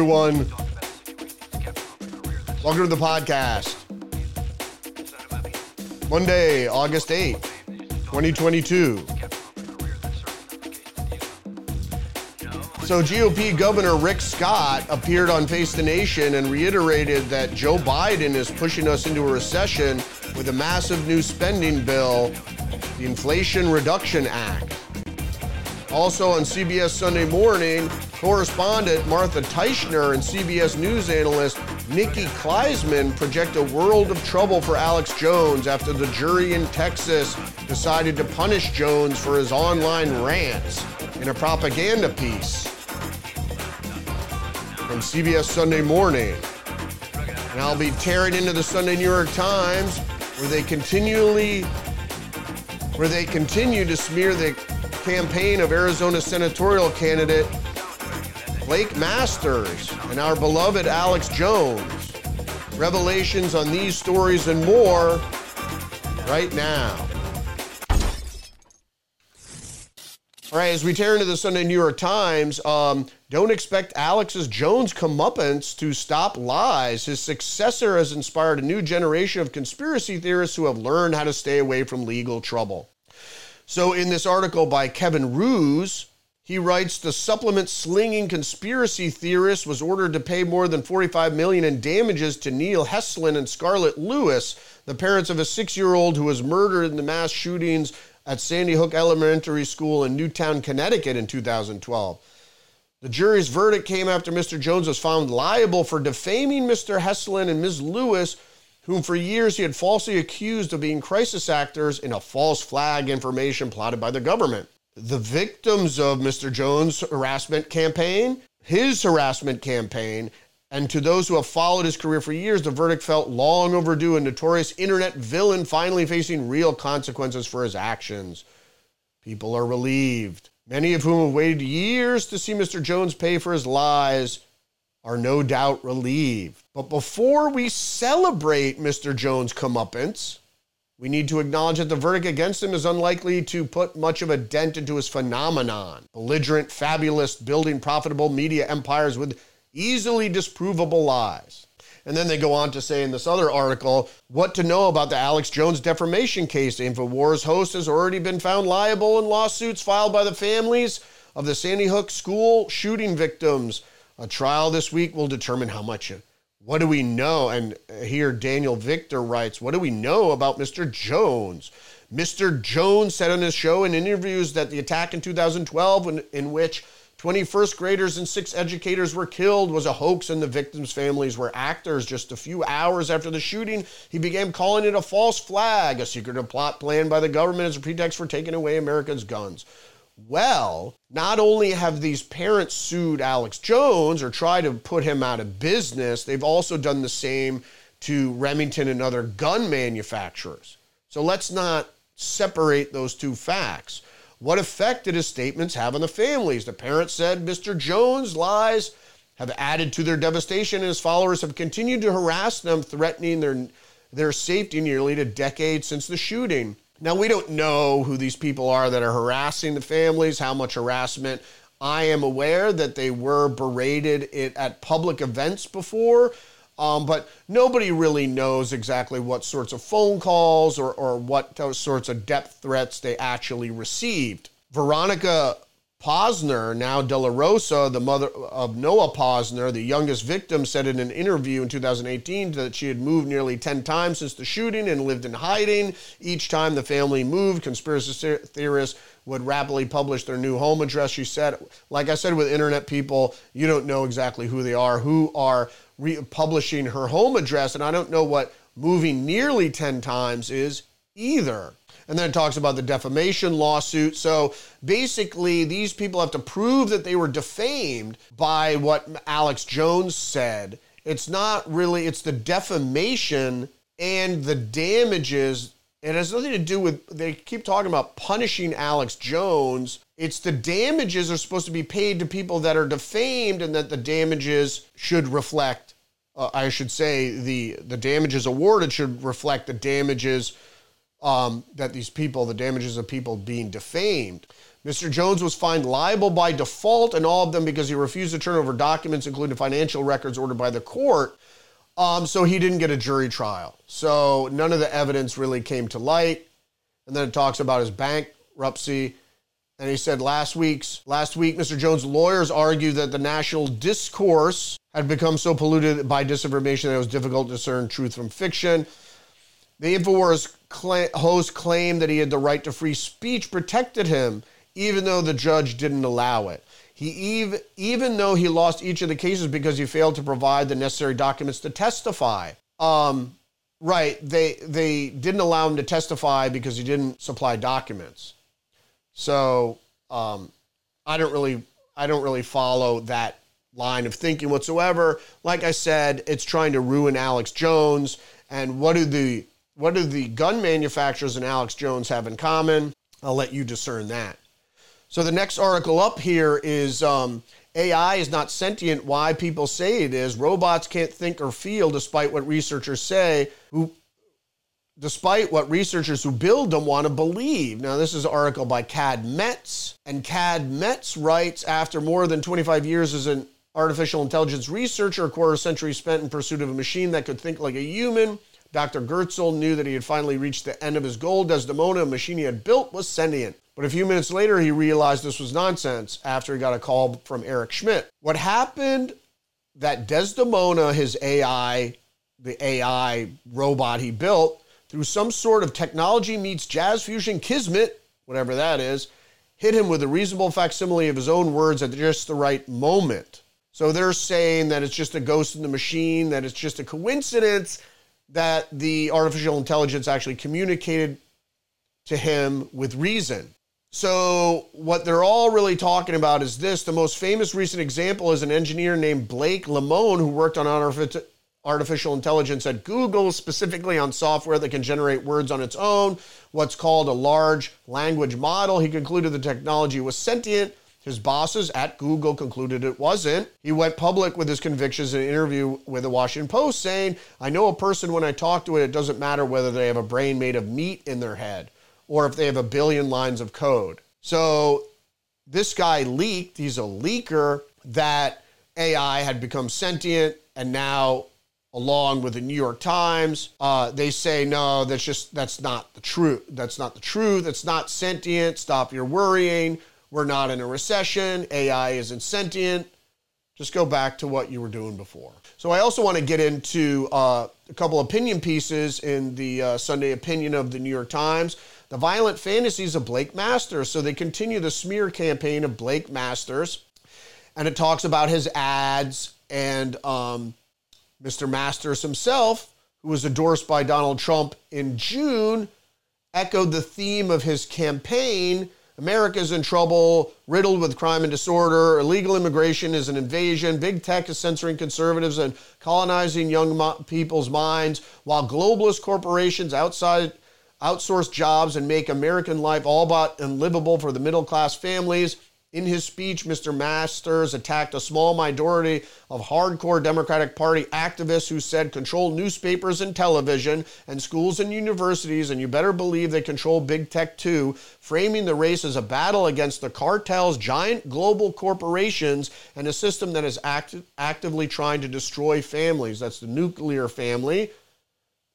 everyone. Welcome to the podcast. Monday, August 8th, 2022. So, GOP Governor Rick Scott appeared on Face the Nation and reiterated that Joe Biden is pushing us into a recession with a massive new spending bill, the Inflation Reduction Act. Also on CBS Sunday Morning, correspondent Martha Teichner and CBS News analyst Nikki Kleisman project a world of trouble for Alex Jones after the jury in Texas decided to punish Jones for his online rants in a propaganda piece from CBS Sunday Morning. And I'll be tearing into the Sunday New York Times where they continually where they continue to smear the campaign of Arizona senatorial candidate Blake Masters and our beloved Alex Jones. Revelations on these stories and more right now. All right, as we tear into the Sunday New York Times, um, don't expect Alex's Jones comeuppance to stop lies. His successor has inspired a new generation of conspiracy theorists who have learned how to stay away from legal trouble. So, in this article by Kevin Roose, he writes the supplement slinging conspiracy theorist was ordered to pay more than 45 million in damages to Neil Heslin and Scarlett Lewis, the parents of a 6-year-old who was murdered in the mass shootings at Sandy Hook Elementary School in Newtown, Connecticut in 2012. The jury's verdict came after Mr. Jones was found liable for defaming Mr. Heslin and Ms. Lewis, whom for years he had falsely accused of being crisis actors in a false flag information plotted by the government the victims of Mr. Jones' harassment campaign, his harassment campaign, and to those who have followed his career for years, the verdict felt long overdue. A notorious internet villain finally facing real consequences for his actions. People are relieved. Many of whom have waited years to see Mr. Jones pay for his lies are no doubt relieved. But before we celebrate Mr. Jones' comeuppance, we need to acknowledge that the verdict against him is unlikely to put much of a dent into his phenomenon. Belligerent, fabulous, building profitable media empires with easily disprovable lies. And then they go on to say in this other article what to know about the Alex Jones defamation case. InfoWars host has already been found liable in lawsuits filed by the families of the Sandy Hook school shooting victims. A trial this week will determine how much what do we know? And here Daniel Victor writes, What do we know about Mr. Jones? Mr. Jones said on his show in interviews that the attack in 2012, in, in which 21st graders and six educators were killed, was a hoax and the victims' families were actors. Just a few hours after the shooting, he began calling it a false flag, a secretive plot planned by the government as a pretext for taking away Americans' guns. Well, not only have these parents sued Alex Jones or tried to put him out of business, they've also done the same to Remington and other gun manufacturers. So let's not separate those two facts. What effect did his statements have on the families? The parents said Mr. Jones' lies have added to their devastation, and his followers have continued to harass them, threatening their, their safety nearly a decade since the shooting. Now, we don't know who these people are that are harassing the families, how much harassment. I am aware that they were berated at public events before, um, but nobody really knows exactly what sorts of phone calls or, or what sorts of depth threats they actually received. Veronica Pozner, now De La Rosa, the mother of Noah Pozner, the youngest victim, said in an interview in 2018 that she had moved nearly 10 times since the shooting and lived in hiding. Each time the family moved, conspiracy theorists would rapidly publish their new home address. She said, like I said with internet people, you don't know exactly who they are, who are re- publishing her home address. And I don't know what moving nearly 10 times is either. And then it talks about the defamation lawsuit. So basically, these people have to prove that they were defamed by what Alex Jones said. It's not really, it's the defamation and the damages. It has nothing to do with, they keep talking about punishing Alex Jones. It's the damages are supposed to be paid to people that are defamed, and that the damages should reflect, uh, I should say, the, the damages awarded should reflect the damages um, that these people, the damages of people being defamed. Mr. Jones was fined liable by default and all of them because he refused to turn over documents, including financial records ordered by the court. Um, so he didn't get a jury trial. So none of the evidence really came to light. And then it talks about his bankruptcy. And he said last week's last week, Mr. Jones' lawyers argued that the national discourse had become so polluted by disinformation that it was difficult to discern truth from fiction. The Infowars host claimed that he had the right to free speech protected him, even though the judge didn't allow it. He even, even though he lost each of the cases because he failed to provide the necessary documents to testify. Um, right, they they didn't allow him to testify because he didn't supply documents. So um, I don't really I don't really follow that line of thinking whatsoever. Like I said, it's trying to ruin Alex Jones. And what do the what do the gun manufacturers and Alex Jones have in common? I'll let you discern that. So the next article up here is um, AI is not sentient. Why people say it is. Robots can't think or feel, despite what researchers say. Who, despite what researchers who build them want to believe. Now, this is an article by Cade Metz, and Cade Metz writes after more than 25 years as an artificial intelligence researcher, a quarter century spent in pursuit of a machine that could think like a human. Dr. Goertzel knew that he had finally reached the end of his goal. Desdemona, a machine he had built, was sentient. But a few minutes later, he realized this was nonsense after he got a call from Eric Schmidt. What happened that Desdemona, his AI, the AI robot he built, through some sort of technology meets jazz fusion kismet, whatever that is, hit him with a reasonable facsimile of his own words at just the right moment. So they're saying that it's just a ghost in the machine, that it's just a coincidence that the artificial intelligence actually communicated to him with reason. So, what they're all really talking about is this. The most famous recent example is an engineer named Blake Lemoine who worked on artificial intelligence at Google, specifically on software that can generate words on its own, what's called a large language model. He concluded the technology was sentient. His bosses at Google concluded it wasn't. He went public with his convictions in an interview with the Washington Post, saying, I know a person when I talk to it, it doesn't matter whether they have a brain made of meat in their head or if they have a billion lines of code. So this guy leaked, he's a leaker, that AI had become sentient and now along with the New York Times, uh, they say no, that's just that's not the truth. That's not the truth. It's not sentient. Stop your worrying. We're not in a recession. AI isn't sentient. Just go back to what you were doing before. So I also want to get into uh, a couple opinion pieces in the uh, Sunday opinion of the New York Times the violent fantasies of Blake Masters. So they continue the smear campaign of Blake Masters, and it talks about his ads and um, Mr. Masters himself, who was endorsed by Donald Trump in June, echoed the theme of his campaign. America's in trouble, riddled with crime and disorder. Illegal immigration is an invasion. Big tech is censoring conservatives and colonizing young mo- people's minds, while globalist corporations outside outsource jobs and make American life all but unlivable for the middle class families. In his speech, Mr. Masters attacked a small minority of hardcore Democratic Party activists who said control newspapers and television and schools and universities, and you better believe they control big tech too, framing the race as a battle against the cartels, giant global corporations, and a system that is act- actively trying to destroy families. That's the nuclear family,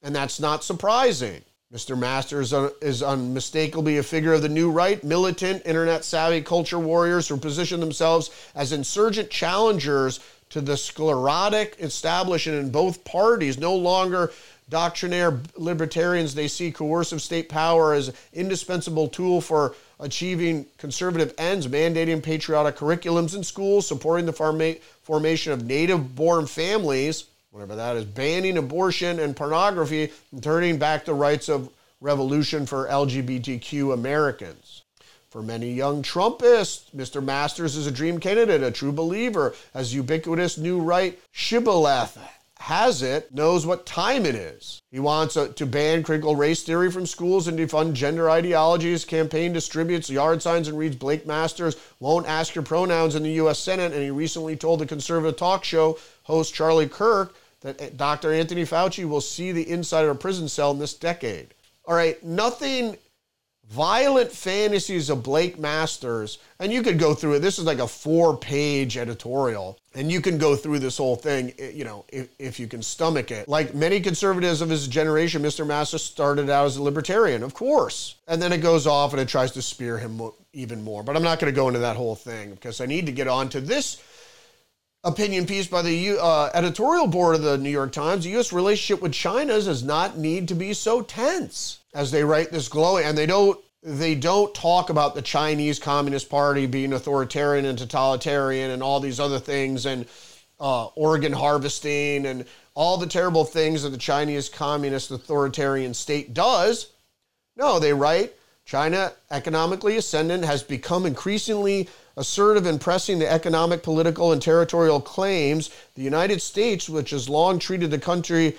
and that's not surprising. Mr. Masters is unmistakably a figure of the new right, militant, internet savvy culture warriors who position themselves as insurgent challengers to the sclerotic establishment in both parties. No longer doctrinaire libertarians, they see coercive state power as an indispensable tool for achieving conservative ends, mandating patriotic curriculums in schools, supporting the formation of native born families whatever that is, banning abortion and pornography and turning back the rights of revolution for LGBTQ Americans. For many young Trumpists, Mr. Masters is a dream candidate, a true believer, as ubiquitous new right shibboleth has it, knows what time it is. He wants a, to ban critical race theory from schools and defund gender ideologies. Campaign distributes yard signs and reads Blake Masters won't ask your pronouns in the U.S. Senate. And he recently told the conservative talk show host Charlie Kirk that eh, Dr. Anthony Fauci will see the inside of a prison cell in this decade. All right, nothing Violent Fantasies of Blake Masters. And you could go through it. This is like a four page editorial. And you can go through this whole thing, eh, you know, if, if you can stomach it. Like many conservatives of his generation, Mr. Masters started out as a libertarian, of course. And then it goes off and it tries to spear him even more. But I'm not going to go into that whole thing because I need to get on to this opinion piece by the uh, editorial board of the New York Times. The U.S. relationship with China does not need to be so tense as they write this glowing, and they don't they don't talk about the Chinese Communist Party being authoritarian and totalitarian and all these other things and uh, organ harvesting and all the terrible things that the Chinese Communist authoritarian state does. No, they write China, economically ascendant, has become increasingly assertive in pressing the economic, political, and territorial claims. The United States, which has long treated the country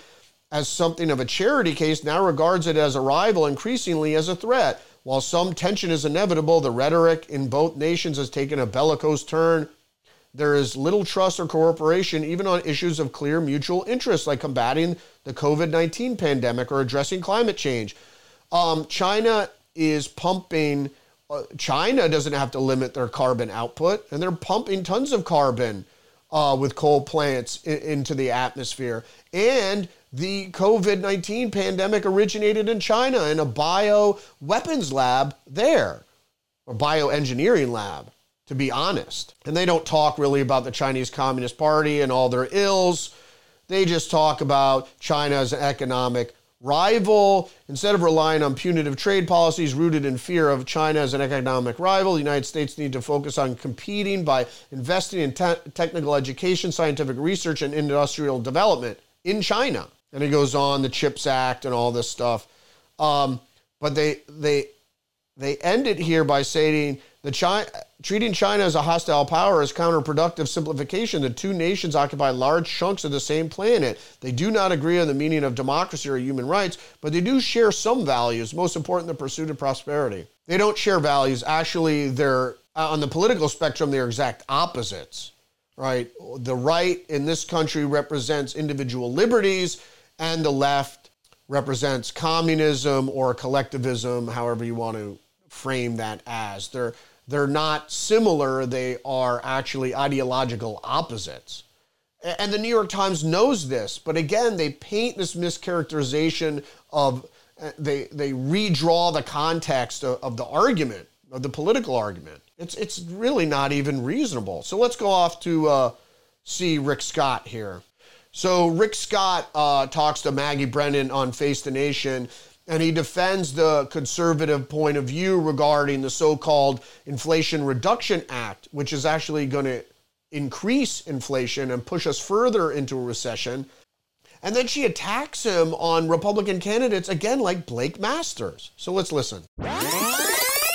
as something of a charity case, now regards it as a rival, increasingly as a threat. While some tension is inevitable, the rhetoric in both nations has taken a bellicose turn. There is little trust or cooperation, even on issues of clear mutual interest, like combating the COVID 19 pandemic or addressing climate change. Um, China is pumping, China doesn't have to limit their carbon output, and they're pumping tons of carbon uh, with coal plants in, into the atmosphere. And the COVID 19 pandemic originated in China in a bio weapons lab there, or bioengineering lab, to be honest. And they don't talk really about the Chinese Communist Party and all their ills. They just talk about China as an economic rival. Instead of relying on punitive trade policies rooted in fear of China as an economic rival, the United States need to focus on competing by investing in te- technical education, scientific research, and industrial development in China. And it goes on the CHIPS Act and all this stuff. Um, but they they they end it here by saying the China, treating China as a hostile power is counterproductive simplification. The two nations occupy large chunks of the same planet. They do not agree on the meaning of democracy or human rights, but they do share some values, most important, the pursuit of prosperity. They don't share values. Actually, they're uh, on the political spectrum, they're exact opposites, right? The right in this country represents individual liberties and the left represents communism or collectivism, however you want to frame that as. They're they're not similar, they are actually ideological opposites. And the New York Times knows this, but again, they paint this mischaracterization of they they redraw the context of, of the argument, of the political argument. It's it's really not even reasonable. So let's go off to uh, see Rick Scott here. So Rick Scott uh, talks to Maggie Brennan on Face the Nation, and he defends the conservative point of view regarding the so-called Inflation Reduction Act, which is actually going to increase inflation and push us further into a recession. And then she attacks him on Republican candidates again, like Blake Masters. So let's listen.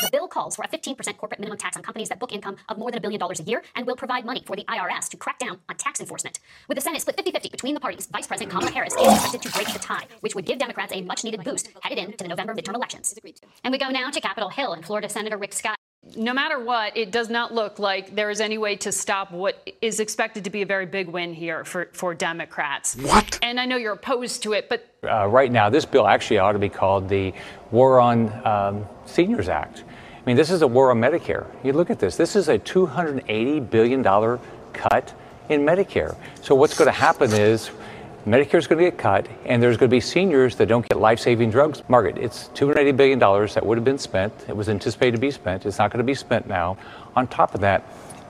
The bill calls for a 15% corporate minimum tax on companies that book income of more than a billion dollars a year and will provide money for the IRS to crack down on tax enforcement. With the Senate split 50 50 between the parties, Vice President Kamala Harris is expected to break the tie, which would give Democrats a much needed boost headed into the November midterm elections. And we go now to Capitol Hill and Florida Senator Rick Scott no matter what, it does not look like there is any way to stop what is expected to be a very big win here for, for Democrats. What? And I know you're opposed to it, but. Uh, right now, this bill actually ought to be called the War on um, Seniors Act. I mean, this is a war on Medicare. You look at this. This is a $280 billion cut in Medicare. So what's going to happen is Medicare is going to get cut, and there's going to be seniors that don't get life-saving drugs. Margaret, it's $280 billion that would have been spent. It was anticipated to be spent. It's not going to be spent now. On top of that,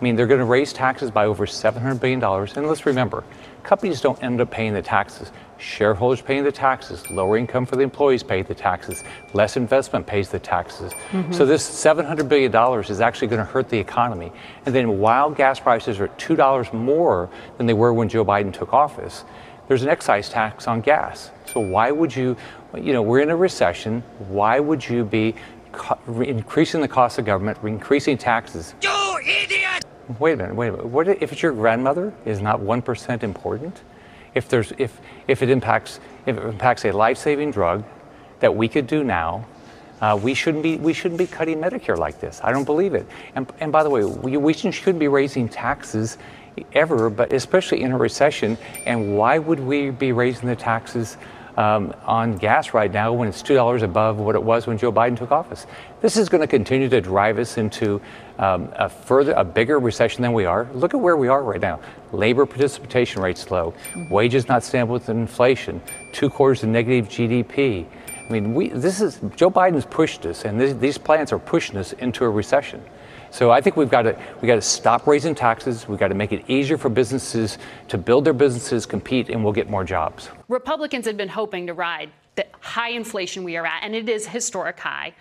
mean, they're going to raise taxes by over $700 billion. And let's remember, companies don't end up paying the taxes shareholders paying the taxes, lower income for the employees pay the taxes, less investment pays the taxes. Mm-hmm. So this $700 billion is actually going to hurt the economy. And then while gas prices are $2 more than they were when Joe Biden took office, there's an excise tax on gas. So why would you, you know, we're in a recession, why would you be co- increasing the cost of government, increasing taxes? You idiot! Wait a minute, wait a minute. What if it's your grandmother? Is not 1% important? if there's if if it impacts if it impacts a life-saving drug that we could do now, uh, we shouldn't be we shouldn't be cutting Medicare like this. I don't believe it. And and by the way, we we shouldn't be raising taxes ever, but especially in a recession. And why would we be raising the taxes um, on gas right now when it's $2 above what it was when Joe Biden took office. This is going to continue to drive us into um, a further, a bigger recession than we are. Look at where we are right now. Labor participation rates low, wages not stable with inflation, two quarters of negative GDP. I mean, we, this is Joe Biden's pushed us, and this, these plans are pushing us into a recession. So I think we've got to we got to stop raising taxes. We've got to make it easier for businesses to build their businesses, compete, and we'll get more jobs. Republicans had been hoping to ride the high inflation we are at, and it is historic high,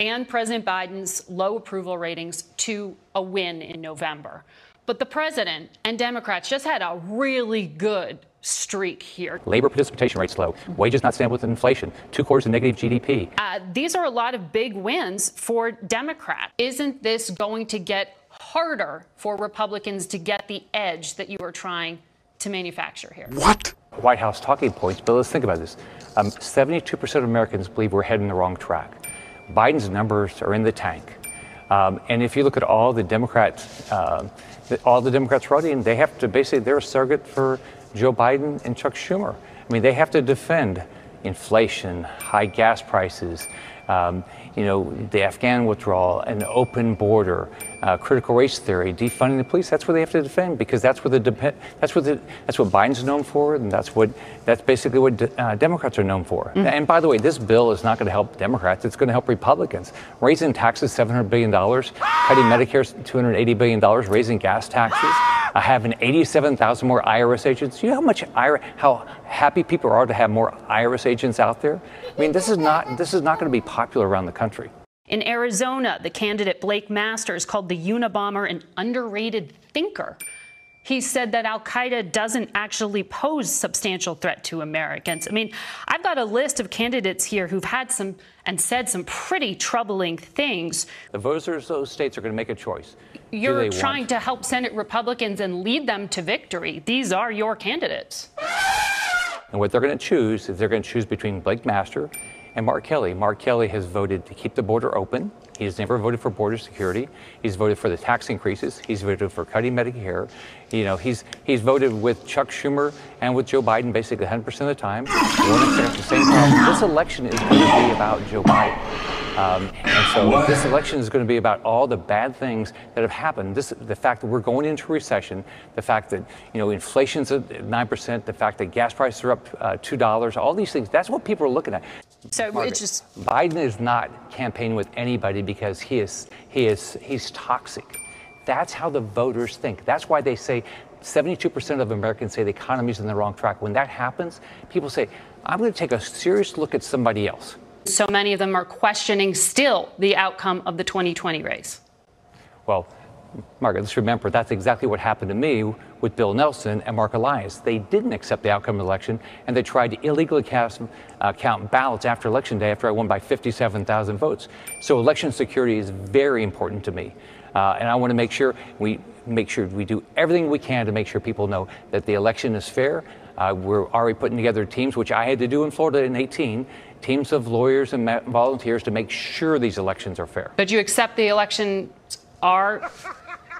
and President Biden's low approval ratings to a win in November. But the president and Democrats just had a really good streak here. Labor participation rates low, wages not stable with inflation, two quarters of negative GDP. Uh, these are a lot of big wins for Democrats. Isn't this going to get harder for Republicans to get the edge that you are trying to manufacture here? What? White House talking points, but let's think about this. Um, 72% of Americans believe we're heading the wrong track. Biden's numbers are in the tank. Um, and if you look at all the Democrats, uh, all the Democrats running, they have to basically, they're a surrogate for Joe Biden and Chuck Schumer. I mean, they have to defend inflation, high gas prices, um, you know, the Afghan withdrawal, an open border, uh, critical race theory, defunding the police. That's what they have to defend because that's what the dep- that's what the, that's what Biden's known for, and that's what that's basically what de- uh, Democrats are known for. Mm. And by the way, this bill is not going to help Democrats; it's going to help Republicans. Raising taxes, seven hundred billion dollars, cutting Medicare, two hundred eighty billion dollars, raising gas taxes, uh, an eighty-seven thousand more IRS agents. You know how much IRS, how happy people are to have more IRS agents out there? I mean, this is not this is not going to be popular around the country. In Arizona, the candidate Blake Masters called the Unabomber an underrated thinker. He said that Al Qaeda doesn't actually pose substantial threat to Americans. I mean, I've got a list of candidates here who've had some and said some pretty troubling things. The voters of those states are going to make a choice. You're trying want? to help Senate Republicans and lead them to victory. These are your candidates. And what they're going to choose is they're going to choose between Blake Master and Mark Kelly. Mark Kelly has voted to keep the border open. He has never voted for border security. He's voted for the tax increases. He's voted for cutting Medicare. You know, he's he's voted with Chuck Schumer and with Joe Biden basically 100% of the time. the same problem. This election is going to be about Joe Biden. Um, and so what? this election is going to be about all the bad things that have happened. This, the fact that we're going into recession, the fact that you know inflation's at nine percent, the fact that gas prices are up uh, two dollars, all these things. That's what people are looking at. So Margaret, it's just Biden is not campaigning with anybody because he is he is he's toxic. That's how the voters think. That's why they say 72% of Americans say the economy is in the wrong track. When that happens, people say, I'm going to take a serious look at somebody else. So many of them are questioning still the outcome of the 2020 race. Well, Margaret, let's remember that's exactly what happened to me with Bill Nelson and Mark Elias. They didn't accept the outcome of the election, and they tried to illegally cast, uh, count ballots after election day after I won by 57,000 votes. So election security is very important to me. Uh, and I want to make sure we make sure we do everything we can to make sure people know that the election is fair. Uh, we're already putting together teams, which I had to do in Florida in 18, teams of lawyers and volunteers to make sure these elections are fair. But you accept the elections are,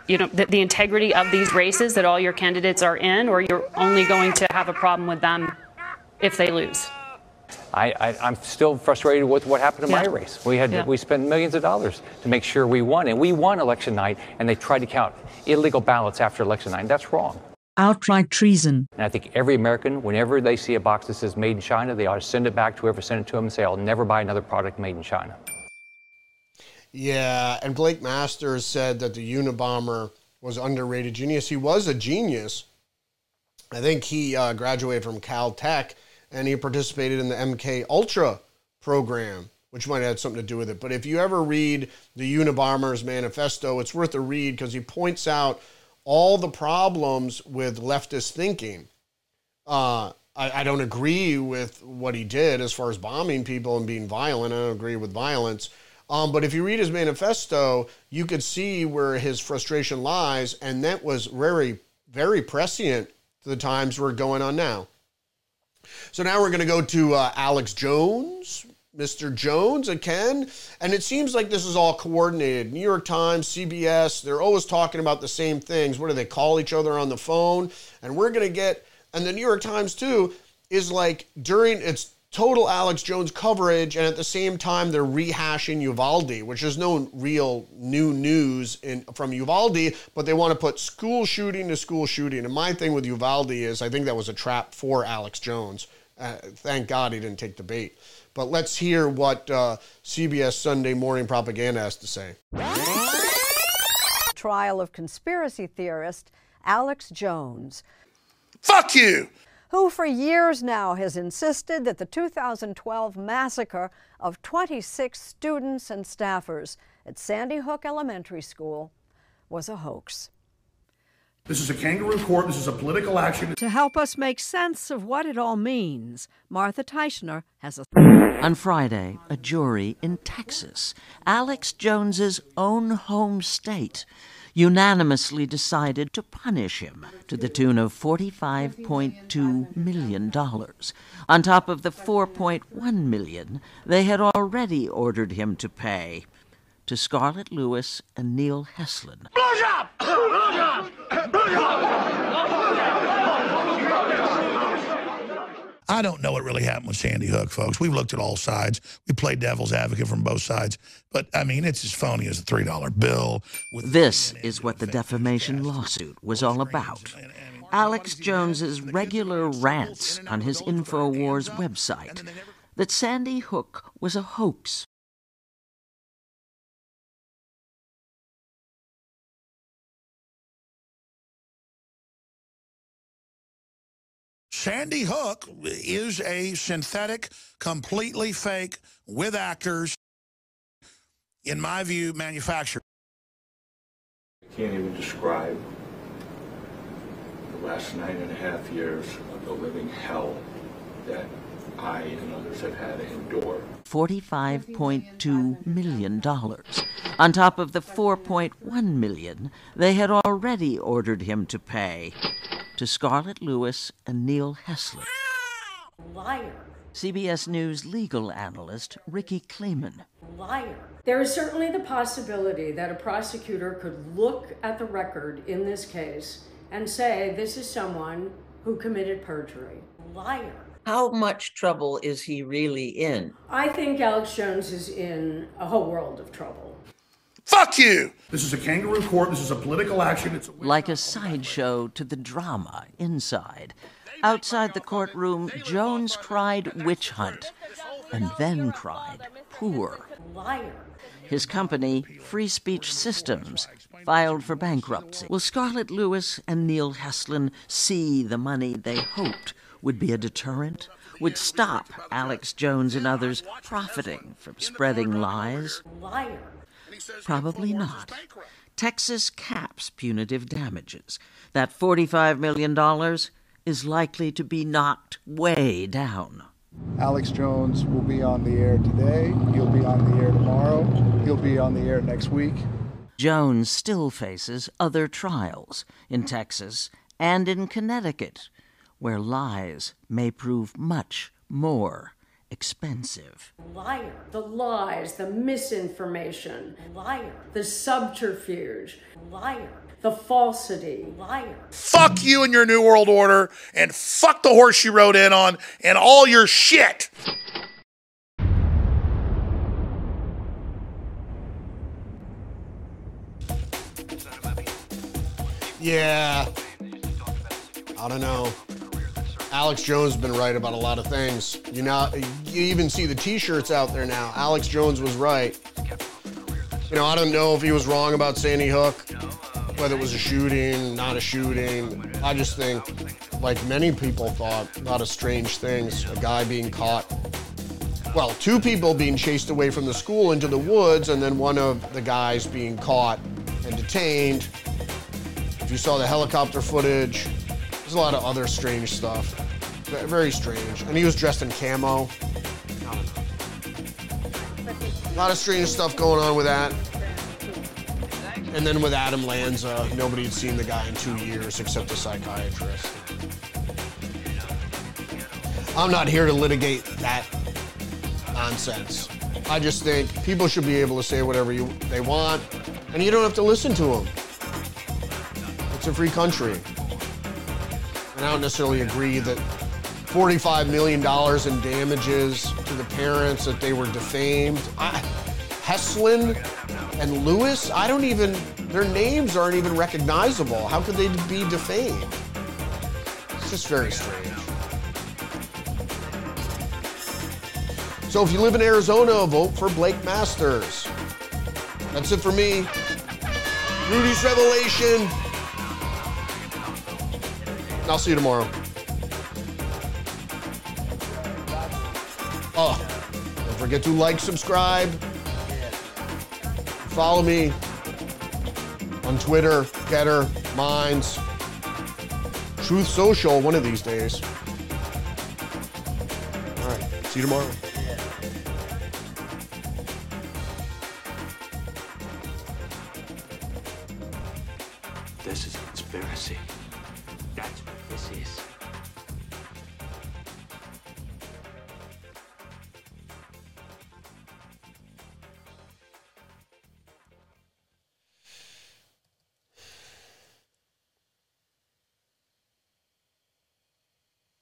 you know, the, the integrity of these races that all your candidates are in, or you're only going to have a problem with them if they lose? I, am still frustrated with what happened in yeah. my race. We had yeah. we spent millions of dollars to make sure we won, and we won election night, and they tried to count illegal ballots after election night. That's wrong outright treason. And I think every American, whenever they see a box that says made in China, they ought to send it back to whoever sent it to them and say, I'll never buy another product made in China. Yeah, and Blake Masters said that the Unabomber was underrated genius. He was a genius. I think he uh, graduated from Caltech and he participated in the MK Ultra program, which might have had something to do with it. But if you ever read the Unabomber's manifesto, it's worth a read because he points out all the problems with leftist thinking. Uh, I, I, don't agree with what he did as far as bombing people and being violent. I don't agree with violence. Um, but if you read his manifesto, you could see where his frustration lies, and that was very, very prescient to the times we're going on now. So now we're going to go to uh, Alex Jones, Mr. Jones again. And it seems like this is all coordinated. New York Times, CBS, they're always talking about the same things. What do they call each other on the phone? And we're going to get, and the New York Times too, is like during, it's total Alex Jones coverage, and at the same time they're rehashing Uvalde, which is no real new news in from Uvalde, but they want to put school shooting to school shooting. And my thing with Uvalde is I think that was a trap for Alex Jones. Uh, thank God he didn't take the bait. But let's hear what uh, CBS Sunday Morning Propaganda has to say. Trial of conspiracy theorist Alex Jones. Fuck you! who for years now has insisted that the 2012 massacre of 26 students and staffers at Sandy Hook Elementary School was a hoax. This is a kangaroo court. This is a political action. To help us make sense of what it all means, Martha Teichner has a. On Friday, a jury in Texas, Alex Jones's own home state, unanimously decided to punish him to the tune of $45.2 million, on top of the 4.1 million they had already ordered him to pay to Scarlett Lewis and Neil Heslin. Blowjob! Blowjob! Blowjob! I don't know what really happened with Sandy Hook, folks. We've looked at all sides. We played devil's advocate from both sides. But, I mean, it's as phony as a $3 bill. This is what the defamation lawsuit was all about. Alex Jones's regular rants on his InfoWars website that Sandy Hook was a hoax Sandy Hook is a synthetic, completely fake, with actors, in my view, manufactured. I can't even describe the last nine and a half years of the living hell that I and others have had to endure. $45.2 million, on top of the 4.1 million they had already ordered him to pay to Scarlett Lewis and Neil Heslin. Liar. CBS News legal analyst Rikki Klieman. Liar. There is certainly the possibility that a prosecutor could look at the record in this case and say this is someone who committed perjury. Liar. How much trouble is he really in? I think Alex Jones is in a whole world of trouble. Fuck you! This is a kangaroo court. This is a political action. It's a like a sideshow to the drama inside. Outside the courtroom, Jones cried witch hunt and then cried poor. Liar. His company, Free Speech Systems, filed for bankruptcy. Will Scarlett Lewis and Neil Heslin see the money they hoped would be a deterrent? Would stop Alex Jones and others profiting from spreading lies? Probably not. Texas caps punitive damages. That $45 million is likely to be knocked way down. Alex Jones will be on the air today. He'll be on the air tomorrow. He'll be on the air next week. Jones still faces other trials in Texas and in Connecticut, where lies may prove much more expensive. Liar. The lies, the misinformation. Liar. The subterfuge. Liar. The falsity. Liar. Fuck you and your New World Order, and fuck the horse you rode in on, and all your shit! Yeah. I don't know. Alex Jones has been right about a lot of things. You know, you even see the T-shirts out there now. Alex Jones was right. You know, I don't know if he was wrong about Sandy Hook, whether it was a shooting, not a shooting. I just think, like many people thought, a lot of strange things. A guy being caught. Well, two people being chased away from the school into the woods, and then one of the guys being caught and detained. If you saw the helicopter footage, there's a lot of other strange stuff. Very strange. And he was dressed in camo. A lot of strange stuff going on with that. And then with Adam Lanza, nobody had seen the guy in two years except a psychiatrist. I'm not here to litigate that nonsense. I just think people should be able to say whatever you, they want, and you don't have to listen to them. It's a free country. And I don't necessarily agree that $45 million in damages to the parents that they were defamed. I, Heslin and Lewis, I don't even, their names aren't even recognizable. How could they be defamed? It's just very strange. So if you live in Arizona, vote for Blake Masters. That's it for me. Rudy's Revelation. I'll see you tomorrow. Oh, don't forget to like, subscribe, follow me on Twitter, GETTR, Minds, Truth Social, one of these days. All right, see you tomorrow.